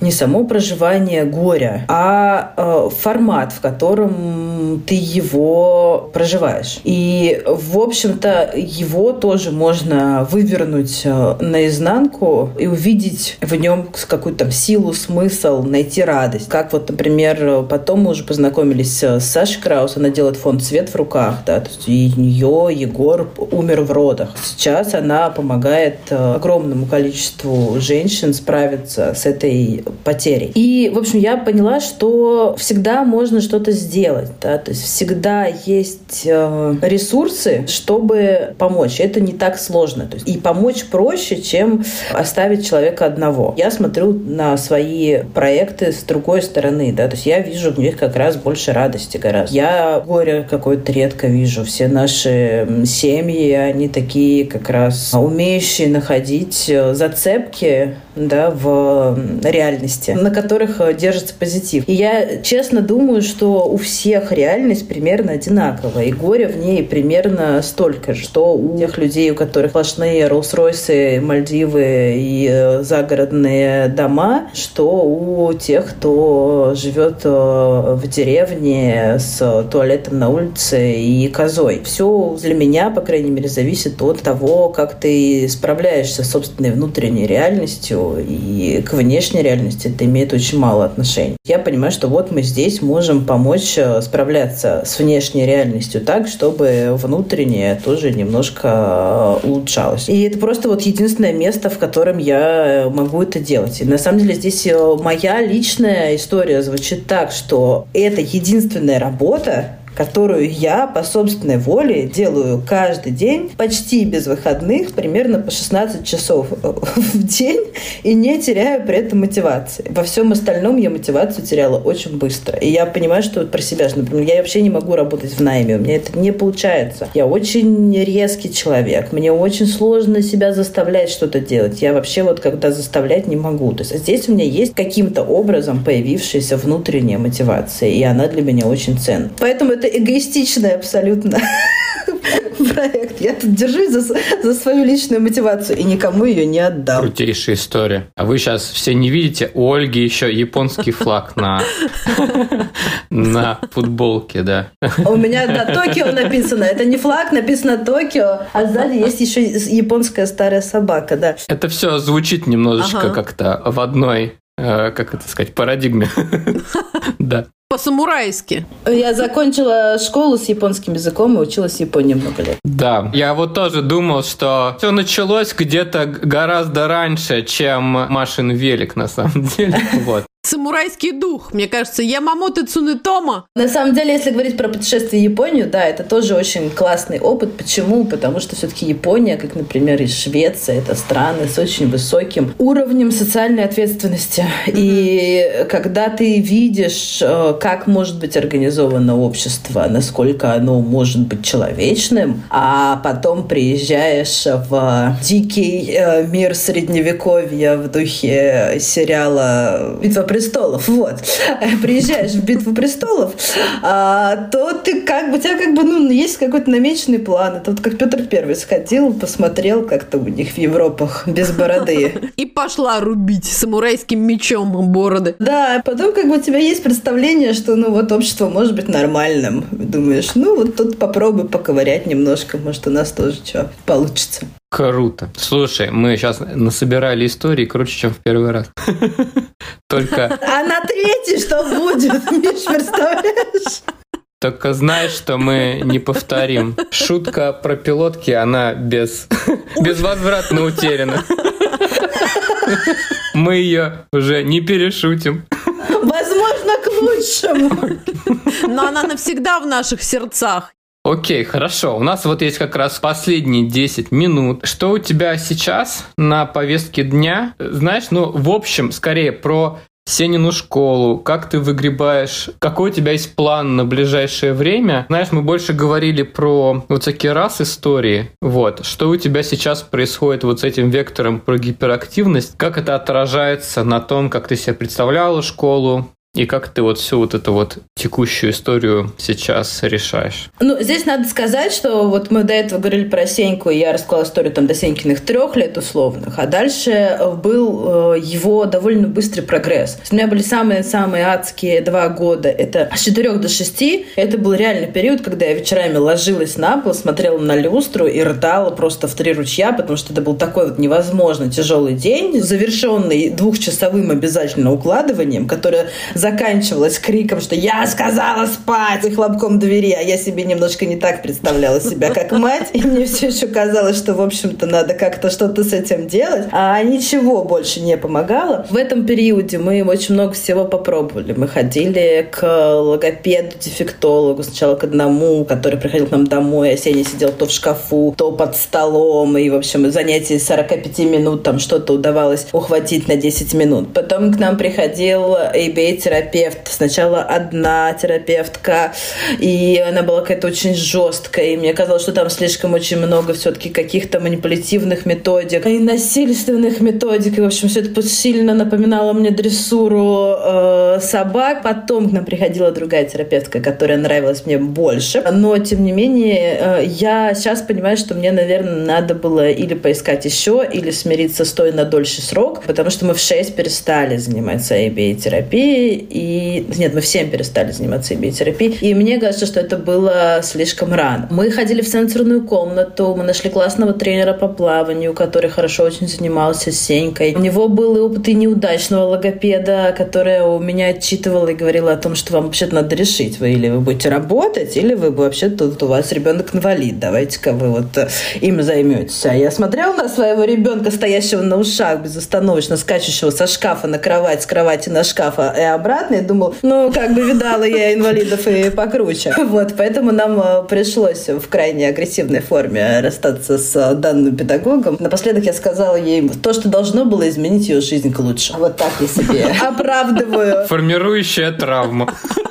не само проживание горя, а э, формат, в котором ты его проживаешь. И, в общем-то, его тоже можно вывернуть э, наизнанку и увидеть в нем какую-то там силу, смысл, найти радость. Как вот, например, потом мы уже познакомились с Сашей Краус, она делает фонд «Свет в руках», да, то есть и нее Егор умер в родах. Сейчас она помогает э, огромному количеству женщин справиться с этой потерей. И, в общем, я поняла, что всегда можно что-то сделать, да, то есть всегда есть э, ресурсы, чтобы помочь. Это не так сложно. То есть, и помочь проще, чем оставить человека одного. Я смотрю на свои проекты с другой стороны, да, то есть я вижу в них как раз больше радости гораздо. Я горе какое-то редко вижу. Все наши семьи, они такие как раз умеющие находить э, зацепки да, в реальности, на которых э, держится позитив. И я честно думаю, что у всех реальность примерно одинаковая, и горе в ней примерно столько что у тех людей, у которых сплошные Роллс-Ройсы, Мальдивы и э, загородные дома, что у тех, кто живет э, в деревне с туалетом на улице и козой. Все для меня, по крайней мере, зависит от того, как ты справляешься с собственной внутренней реальностью, и внешней реальности это имеет очень мало отношений. Я понимаю, что вот мы здесь можем помочь э, справляться с внешней реальностью так, чтобы внутренняя тоже немножко э, улучшалась. И это просто вот единственное место, в котором я могу это делать. И на самом деле здесь э, моя личная история звучит так, что это единственная работа, которую я по собственной воле делаю каждый день, почти без выходных, примерно по 16 часов *laughs* в день, и не теряю при этом мотивации. Во всем остальном я мотивацию теряла очень быстро. И я понимаю, что про себя же, например, я вообще не могу работать в найме, у меня это не получается. Я очень резкий человек, мне очень сложно себя заставлять что-то делать. Я вообще вот когда заставлять не могу. То есть здесь у меня есть каким-то образом появившаяся внутренняя мотивация, и она для меня очень ценна. Поэтому это это эгоистичный абсолютно *laughs* проект. Я тут держусь за, за свою личную мотивацию и никому ее не отдам. Крутейшая история. А вы сейчас все не видите, у Ольги еще японский флаг на, *laughs* на футболке, да. У меня, да, Токио написано. Это не флаг, написано Токио, а сзади есть еще японская старая собака, да. Это все звучит немножечко ага. как-то в одной э, как это сказать, парадигме. *laughs* да по-самурайски. Я закончила школу с японским языком и училась в Японии много лет. Да, я вот тоже думал, что все началось где-то гораздо раньше, чем Машин велик, на самом *laughs* деле. Вот. Самурайский дух. Мне кажется, Ямамото Цунетома. На самом деле, если говорить про путешествие в Японию, да, это тоже очень классный опыт. Почему? Потому что все-таки Япония, как, например, и Швеция, это страны с очень высоким уровнем социальной ответственности. И когда ты видишь, э, как может быть организовано общество, насколько оно может быть человечным, а потом приезжаешь в дикий э, мир средневековья в духе сериала «Битва престолов», вот, *laughs* приезжаешь в «Битву престолов», а, то ты как бы, у тебя как бы, ну, есть какой-то намеченный план. Это вот как Петр Первый сходил, посмотрел как-то у них в Европах без бороды. *laughs* И пошла рубить самурайским мечом бороды. Да, потом как бы у тебя есть представление, что, ну, вот общество может быть нормальным. Думаешь, ну, вот тут попробуй поковырять немножко, может, у нас тоже что получится. Круто. Слушай, мы сейчас насобирали истории круче, чем в первый раз. *laughs* Только... А на третий что будет, *laughs* Миш, представляешь? Только знаешь, что мы не повторим. Шутка про пилотки, она без, *laughs* безвозвратно утеряна. Мы ее уже не перешутим. Возможно, к лучшему. Но она навсегда в наших сердцах. Окей, хорошо. У нас вот есть как раз последние 10 минут. Что у тебя сейчас на повестке дня? Знаешь, ну, в общем, скорее про Сенину школу, как ты выгребаешь, какой у тебя есть план на ближайшее время. Знаешь, мы больше говорили про вот всякие раз истории. Вот, что у тебя сейчас происходит вот с этим вектором про гиперактивность, как это отражается на том, как ты себе представляла школу, и как ты вот всю вот эту вот текущую историю сейчас решаешь? Ну, здесь надо сказать, что вот мы до этого говорили про Сеньку, и я рассказала историю там до Сенькиных трех лет условных, а дальше был э, его довольно быстрый прогресс. У меня были самые-самые адские два года. Это с четырех до шести. Это был реальный период, когда я вечерами ложилась на пол, смотрела на люстру и рыдала просто в три ручья, потому что это был такой вот невозможно тяжелый день, завершенный двухчасовым обязательно укладыванием, которое заканчивалась криком, что «Я сказала спать!» и хлопком двери, а я себе немножко не так представляла себя, как мать. И мне все еще казалось, что, в общем-то, надо как-то что-то с этим делать. А ничего больше не помогало. В этом периоде мы очень много всего попробовали. Мы ходили к логопеду, дефектологу, сначала к одному, который приходил к нам домой, а Сеня сидел то в шкафу, то под столом. И, в общем, занятие 45 минут там что-то удавалось ухватить на 10 минут. Потом к нам приходил ABA терапевт. Сначала одна терапевтка, и она была какая-то очень жесткая, и мне казалось, что там слишком очень много все-таки каких-то манипулятивных методик и насильственных методик. И, в общем, все это сильно напоминало мне дрессуру э, собак. Потом к нам приходила другая терапевтка, которая нравилась мне больше. Но, тем не менее, э, я сейчас понимаю, что мне, наверное, надо было или поискать еще, или смириться с той на дольший срок, потому что мы в 6 перестали заниматься ABA-терапией, и... Нет, мы всем перестали заниматься биотерапией. И мне кажется, что это было слишком рано. Мы ходили в сенсорную комнату, мы нашли классного тренера по плаванию, который хорошо очень занимался с Сенькой. У него был опыт и неудачного логопеда, которая у меня отчитывала и говорила о том, что вам вообще-то надо решить, вы или вы будете работать, или вы вообще тут у вас ребенок инвалид, давайте-ка вы вот э, им займетесь. А я смотрела на своего ребенка, стоящего на ушах, безостановочно скачущего со шкафа на кровать, с кровати на шкаф и обратно, и думал, ну, как бы видала я инвалидов и покруче. *laughs* Вот, поэтому нам э, пришлось в крайне агрессивной форме расстаться с данным педагогом. Напоследок я сказала ей то, что должно было изменить ее жизнь к лучшему. Вот так я себе *laughs* оправдываю. Формирующая травма. *laughs*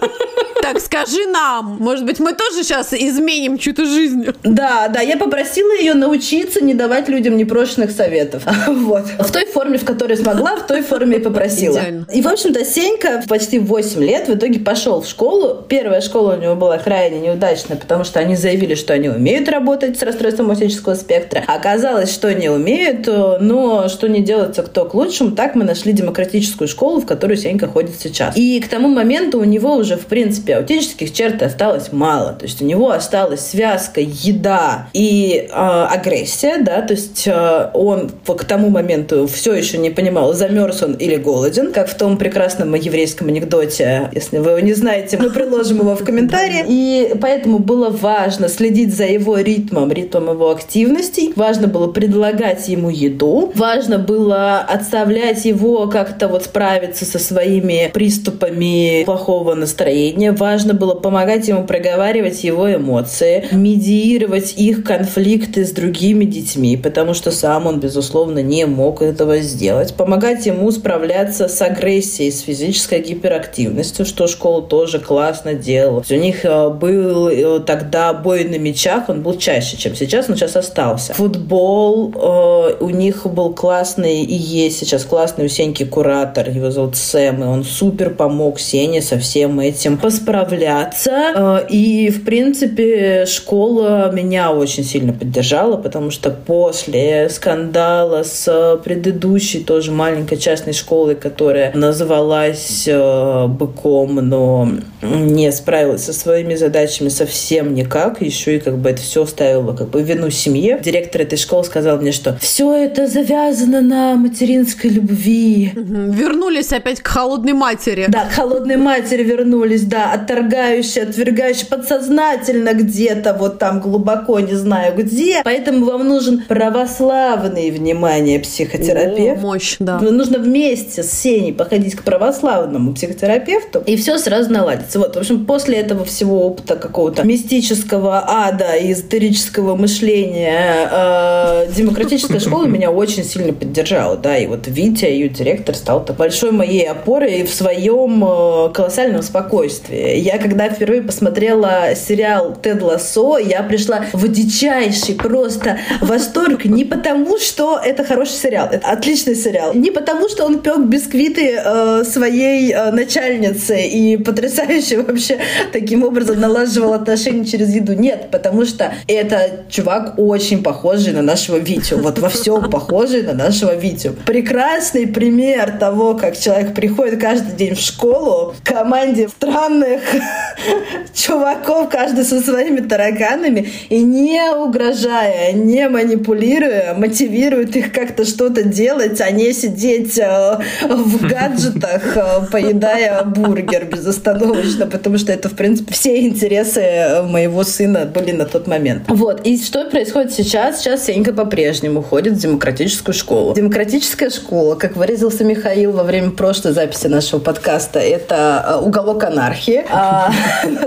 Так скажи нам, может быть, мы тоже сейчас изменим чью-то жизнь? Да, да, я попросила ее научиться не давать людям непрошенных советов. *laughs* Вот. В той форме, в которой смогла, в той форме и попросила. Идеально. И, в общем-то, Сенька почти 8 лет в итоге пошел в школу. Первая школа у него была крайне неудачная, потому что они заявили, что они умеют работать с расстройством аутического спектра. Оказалось, что не умеют, но что не делается кто к лучшему, так мы нашли демократическую школу, в которую Сенька ходит сейчас. И к тому моменту у него уже, в принципе, аутических черт осталось мало. То есть у него осталась связка еда и э, агрессия, да, то есть э, он к тому моменту все еще не понимал, замерз он или голоден, как в том прекрасном еврейском анекдоте. Если вы его не знаете, мы приложим его в комментарии. И поэтому было важно следить за его ритмом, ритмом его активностей. Важно было предлагать ему еду. Важно было отставлять его как-то вот справиться со своими приступами плохого настроения. Важно было помогать ему проговаривать его эмоции, медиировать их конфликты с другими детьми, потому что сам он, безусловно, не мог этого сделать. Помогать ему справляться с агрессией, с физической гиперактивностью, что школа тоже классно делала. У них э, был э, тогда бой на мячах, он был чаще, чем сейчас, но сейчас остался. Футбол э, у них был классный и есть сейчас классный у Сеньки куратор, его зовут Сэм, и он супер помог Сене со всем этим посправляться. И, в принципе, школа меня очень сильно поддержала, потому что после скандала с предыдущей тоже маленькой частной школой, которая называлась «Быком», но не справилась со своими задачами совсем никак, еще и как бы это все ставило как бы вину семье. Директор этой школы сказал мне, что все это завязано на материнской любви. Вернулись опять к холодной матери. Да, к холодной матери вернулись, да, отторгающие, отвергающие подсознательно где-то, вот там глубоко, не знаю где. Поэтому вам нужен православный, внимание, психотерапевт. О, мощь, да. Нужно вместе с Сеней походить к православному психотерапевту, и все сразу наладится. Вот, в общем, после этого всего опыта какого-то мистического ада и эзотерического мышления э, демократическая школа меня очень сильно поддержала, да, и вот Витя, ее директор, стал большой моей опорой в своем э, колоссальном спокойствии. Я когда впервые посмотрела сериал «Тед Лассо», я пришла в дичайший просто восторг не потому, что это хороший сериал, это отличный сериал, не потому, что он пек бисквиты э, своей э, начальнице и потрясающе вообще таким образом налаживал отношения через еду. Нет, потому что это чувак очень похожий на нашего Витю. Вот во всем похожий на нашего Витю. Прекрасный пример того, как человек приходит каждый день в школу команде странных *laughs* чуваков, каждый со своими тараканами, и не угрожая, не манипулируя, мотивирует их как-то что-то делать, а не сидеть э, в гаджетах, э, поедая бургер безостановочно, потому что это, в принципе, все интересы э, моего сына были на тот момент. Вот. И что происходит сейчас? Сейчас Сенька по-прежнему ходит в демократическую школу. Демократическая школа, как выразился Михаил во время прошлой записи нашего подкаста, это уголок анархии. А,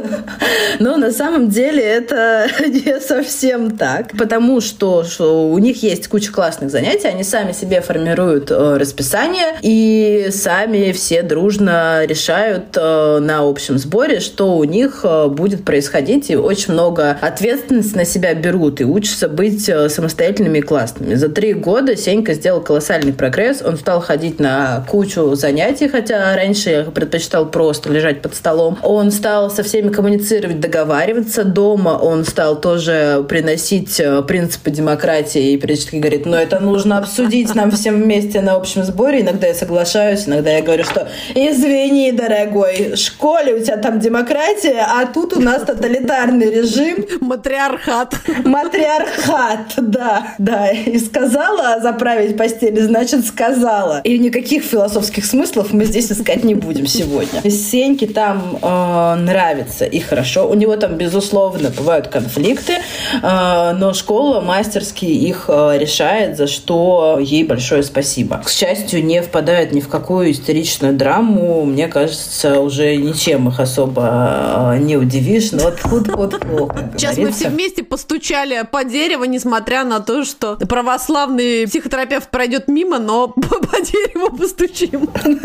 *laughs* но на самом деле это *laughs* не совсем так, потому что, у них есть куча классных занятий, они сами себе формируют э, расписание и сами все дружно решают э, на общем сборе, что у них э, будет происходить, и очень много ответственности на себя берут и учатся быть самостоятельными и классными. За три года Сенька сделал колоссальный прогресс, он стал ходить на кучу занятий, хотя раньше я предпочитал просто лежать под столом. Стал со всеми коммуницировать, договариваться. Дома он стал тоже приносить принципы демократии и периодически говорит, но это нужно обсудить нам всем вместе на общем сборе. Иногда я соглашаюсь, иногда я говорю, что извини, дорогой, в школе у тебя там демократия, а тут у нас тоталитарный режим. Матриархат. Матриархат, да, да. И сказала заправить постель, значит сказала. И никаких философских смыслов мы здесь искать не будем сегодня. Сеньке там э, нравится и хорошо. У него там, безусловно, бывают конфликты, э, но школа мастерски их э, решает, за что ей большое спасибо. К счастью, не впадает ни в какую истеричную драму. Мне кажется, уже ничем их особо э, не удивишь. Но вот вот вот Сейчас мы все вместе постучали по дереву, несмотря на то, что православный психотерапевт пройдет мимо, но по, *laughs* по дереву постучим. *laughs*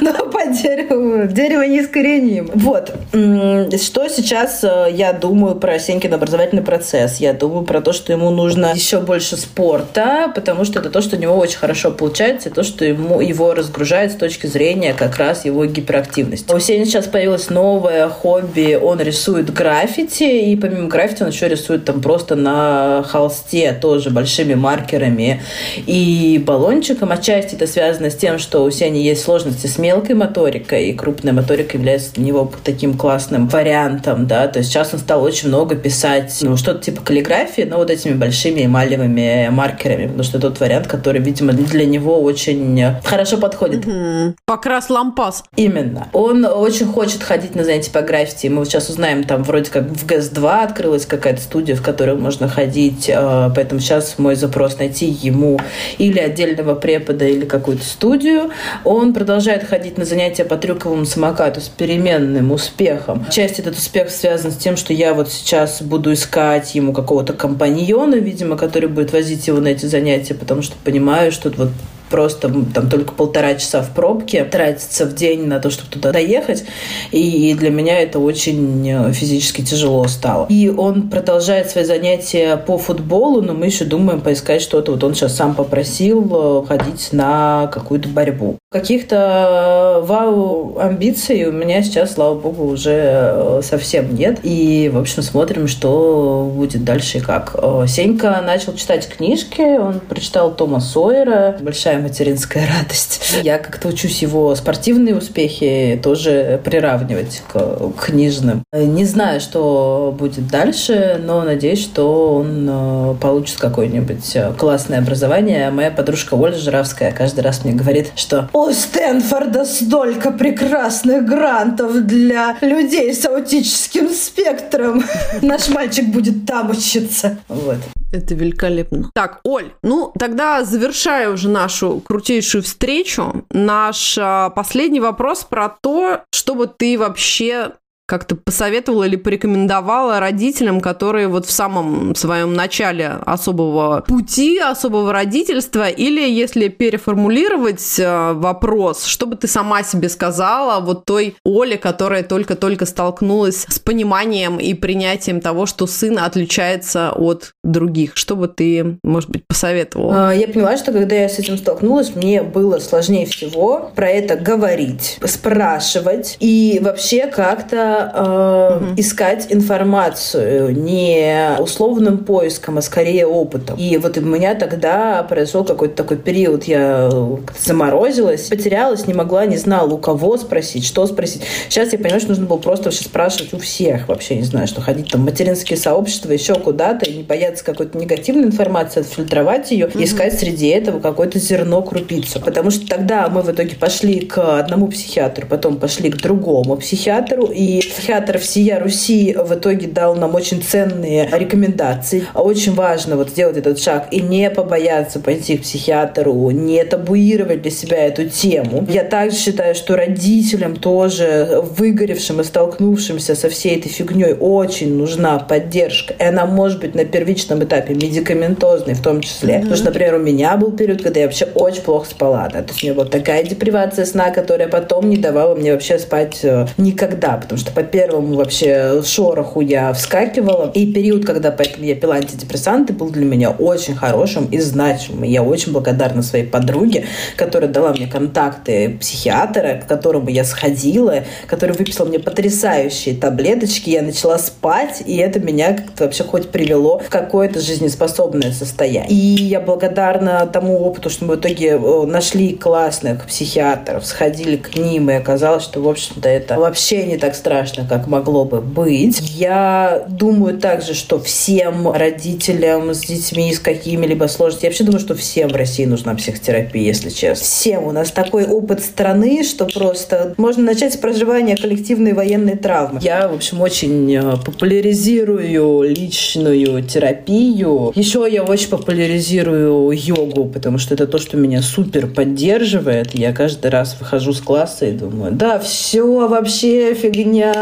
Но по дереву. Дерево неискоренимо. Вот. Что сейчас э, я думаю про Сенькин образовательный процесс? Я думаю про то, что ему нужно еще больше спорта, потому что это то, что у него очень хорошо получается, и то, что ему, его разгружает с точки зрения как раз его гиперактивности. У Сени сейчас появилось новое хобби, он рисует граффити, и помимо граффити он еще рисует там просто на холсте тоже большими маркерами и баллончиком. Отчасти это связано с тем, что у Сени есть сложности с мелкой моторикой, и крупная моторика является для него таким классным вариантом, да, то есть сейчас он стал очень много писать, ну, что-то типа каллиграфии, но вот этими большими эмалевыми маркерами, потому что тот вариант, который, видимо, для него очень хорошо подходит. Угу. Покрас лампас. Именно. Он очень хочет ходить на занятия по граффити. Мы вот сейчас узнаем, там вроде как в ГЭС-2 открылась какая-то студия, в которую можно ходить, э, поэтому сейчас мой запрос найти ему или отдельного препода, или какую-то студию. Он продолжает ходить на занятия по трюковому самокату с переменным успехом. Часть этот успех связан с тем, что я вот сейчас буду искать ему какого-то компаньона, видимо, который будет возить его на эти занятия, потому что понимаю, что вот просто там только полтора часа в пробке тратится в день на то, чтобы туда доехать. И для меня это очень э, физически тяжело стало. И он продолжает свои занятия по футболу, но мы еще думаем поискать что-то. Вот он сейчас сам попросил э, ходить на какую-то борьбу. Каких-то э, вау амбиций у меня сейчас, слава богу, уже совсем нет. И, в общем, смотрим, что будет дальше и как. Сенька начал читать книжки, он прочитал Тома Сойера, большая материнская *laughs* радость. Я как-то учусь его спортивные успехи тоже приравнивать к книжным. Не знаю, что будет дальше, но надеюсь, что он э, получит какое-нибудь э, классное образование. Моя подружка Ольга Жиравская каждый раз мне говорит, что у Стэнфорда столько прекрасных грантов для людей с аутическим спектром. *laughs* Наш мальчик будет там учиться. Вот. Это великолепно. Так, Оль, ну тогда завершая уже нашу крутейшую встречу, наш а, последний вопрос про то, чтобы ты вообще как-то посоветовала или порекомендовала родителям, которые вот в самом своем начале особого пути, особого родительства, или если переформулировать э, вопрос, что бы ты сама себе сказала вот той Оле, которая только-только столкнулась с пониманием и принятием того, что сын отличается от других, что бы ты, может быть, посоветовала? А, я поняла, что когда я с этим столкнулась, мне было сложнее всего про это говорить, спрашивать и вообще как-то э, угу. искать информацию не условным поиском, а скорее опытом. И вот у меня тогда произошел какой-то такой период, я заморозилась, потерялась, не могла, не знала, у кого спросить, что спросить. Сейчас я понимаю, что нужно было просто вообще спрашивать у всех, вообще не знаю, что ходить там в материнские сообщества, еще куда-то, и не бояться какой-то негативной информации, отфильтровать ее, угу. искать среди этого какое-то зерно, крупицу. Потому что тогда мы в итоге пошли к одному психиатру, потом пошли к другому психиатру, и психиатр всея Руси в итоге дал нам очень ценные рекомендации. Очень важно вот сделать этот шаг и не побояться пойти к психиатру, не табуировать для себя эту тему. Я также считаю, что родителям тоже выгоревшим и столкнувшимся со всей этой фигней очень нужна поддержка. И она может быть на первичном этапе медикаментозной в том числе. Mm-hmm. Потому что, например, у меня был период, когда я вообще очень плохо спала. Да? То есть у меня была такая депривация сна, которая потом не давала мне вообще спать э, никогда. Потому что по первому вообще шороху я вскакивала. И период, когда я пила антидепрессанты, был для меня очень хорошим и значимым. Я очень благодарна своей подруге, которая дала мне контакты психиатра, к которому я сходила, который выписал мне потрясающие таблеточки. Я начала спать, и это меня как-то вообще хоть привело в какое-то жизнеспособное состояние. И я благодарна тому опыту, что мы в итоге э, нашли классных психиатров, сходили к ним, и оказалось, что, в общем-то, это вообще не так страшно, как могло бы быть. Я думаю также, что всем родителям с детьми с какими-либо сложностями, я вообще думаю, что всем в России нужна психотерапия, если честно. Всем. У нас такой опыт страны, что просто можно начать с проживания коллективной военной травмы. Я, в общем, очень э, популяризирую личную терапию. Еще я очень популяризирую йогу, потому что это то, что меня супер поддерживает. Я каждый раз выхожу с класса и думаю, да, все вообще фигня,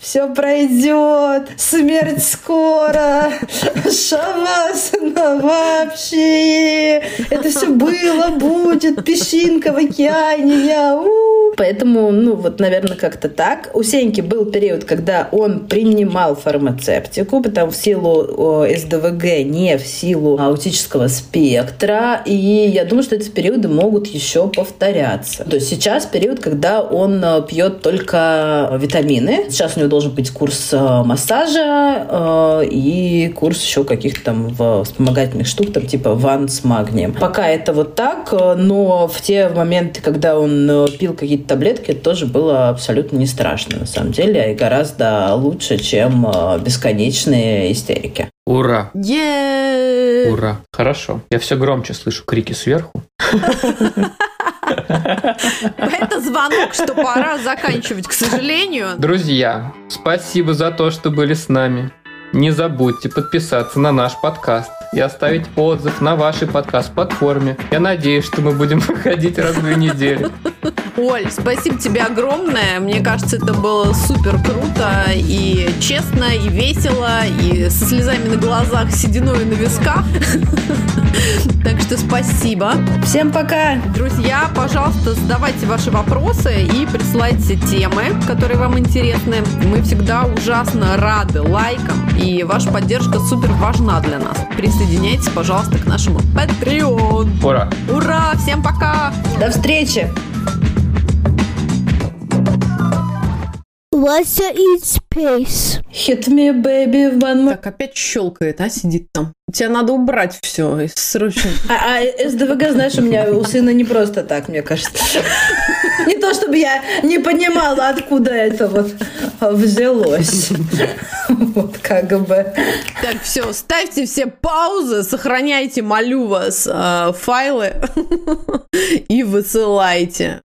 все пройдет, смерть скоро, шавасана вообще, это все было, будет, песчинка в океане, я, у. Поэтому, ну, вот, наверное, как-то так. У Сеньки был период, когда он принимал фармацевтику, потому в силу СДВГ, не в силу аутического спектра, и я думаю, что эти периоды могут еще повторяться. То есть сейчас период, когда он э, пьет только витамины. Сейчас у него должен быть курс э, массажа э, и курс еще каких-то там вспомогательных штук, там типа ванн с магнием. Пока это вот так, но в те моменты, когда он пил какие-то таблетки, это тоже было абсолютно не страшно, на самом деле, и гораздо лучше, чем э, бесконечные истерики. Ура! Е-е-е! Ура! Хорошо. Я все громче слышу крики сверху. *laughs* Это звонок, что пора заканчивать, к сожалению. Друзья, спасибо за то, что были с нами. Не забудьте подписаться на наш подкаст и оставить отзыв на вашей подкаст-платформе. Я надеюсь, что мы будем *laughs* выходить раз в две недели. Оль, спасибо тебе огромное. Мне кажется, это было супер круто и честно, и весело, и со слезами на глазах, сединой на висках. *laughs* Так что спасибо. Всем пока! Друзья, пожалуйста, задавайте ваши вопросы и присылайте темы, которые вам интересны. Мы всегда ужасно рады лайкам, и ваша поддержка супер важна для нас. Присоединяйтесь, пожалуйста, к нашему Patreon. Ура! Ура! Всем пока! До встречи! Russia in space. Hit me, baby, one more. Так, опять щелкает, а, сидит там. Тебе надо убрать все срочно. А, а СДВГ, знаешь, у меня у сына не просто так, мне кажется. Не то, чтобы я не понимала, откуда это вот взялось. Вот как бы. Так, все, ставьте все паузы, сохраняйте, молю вас, э, файлы *laughs* и высылайте.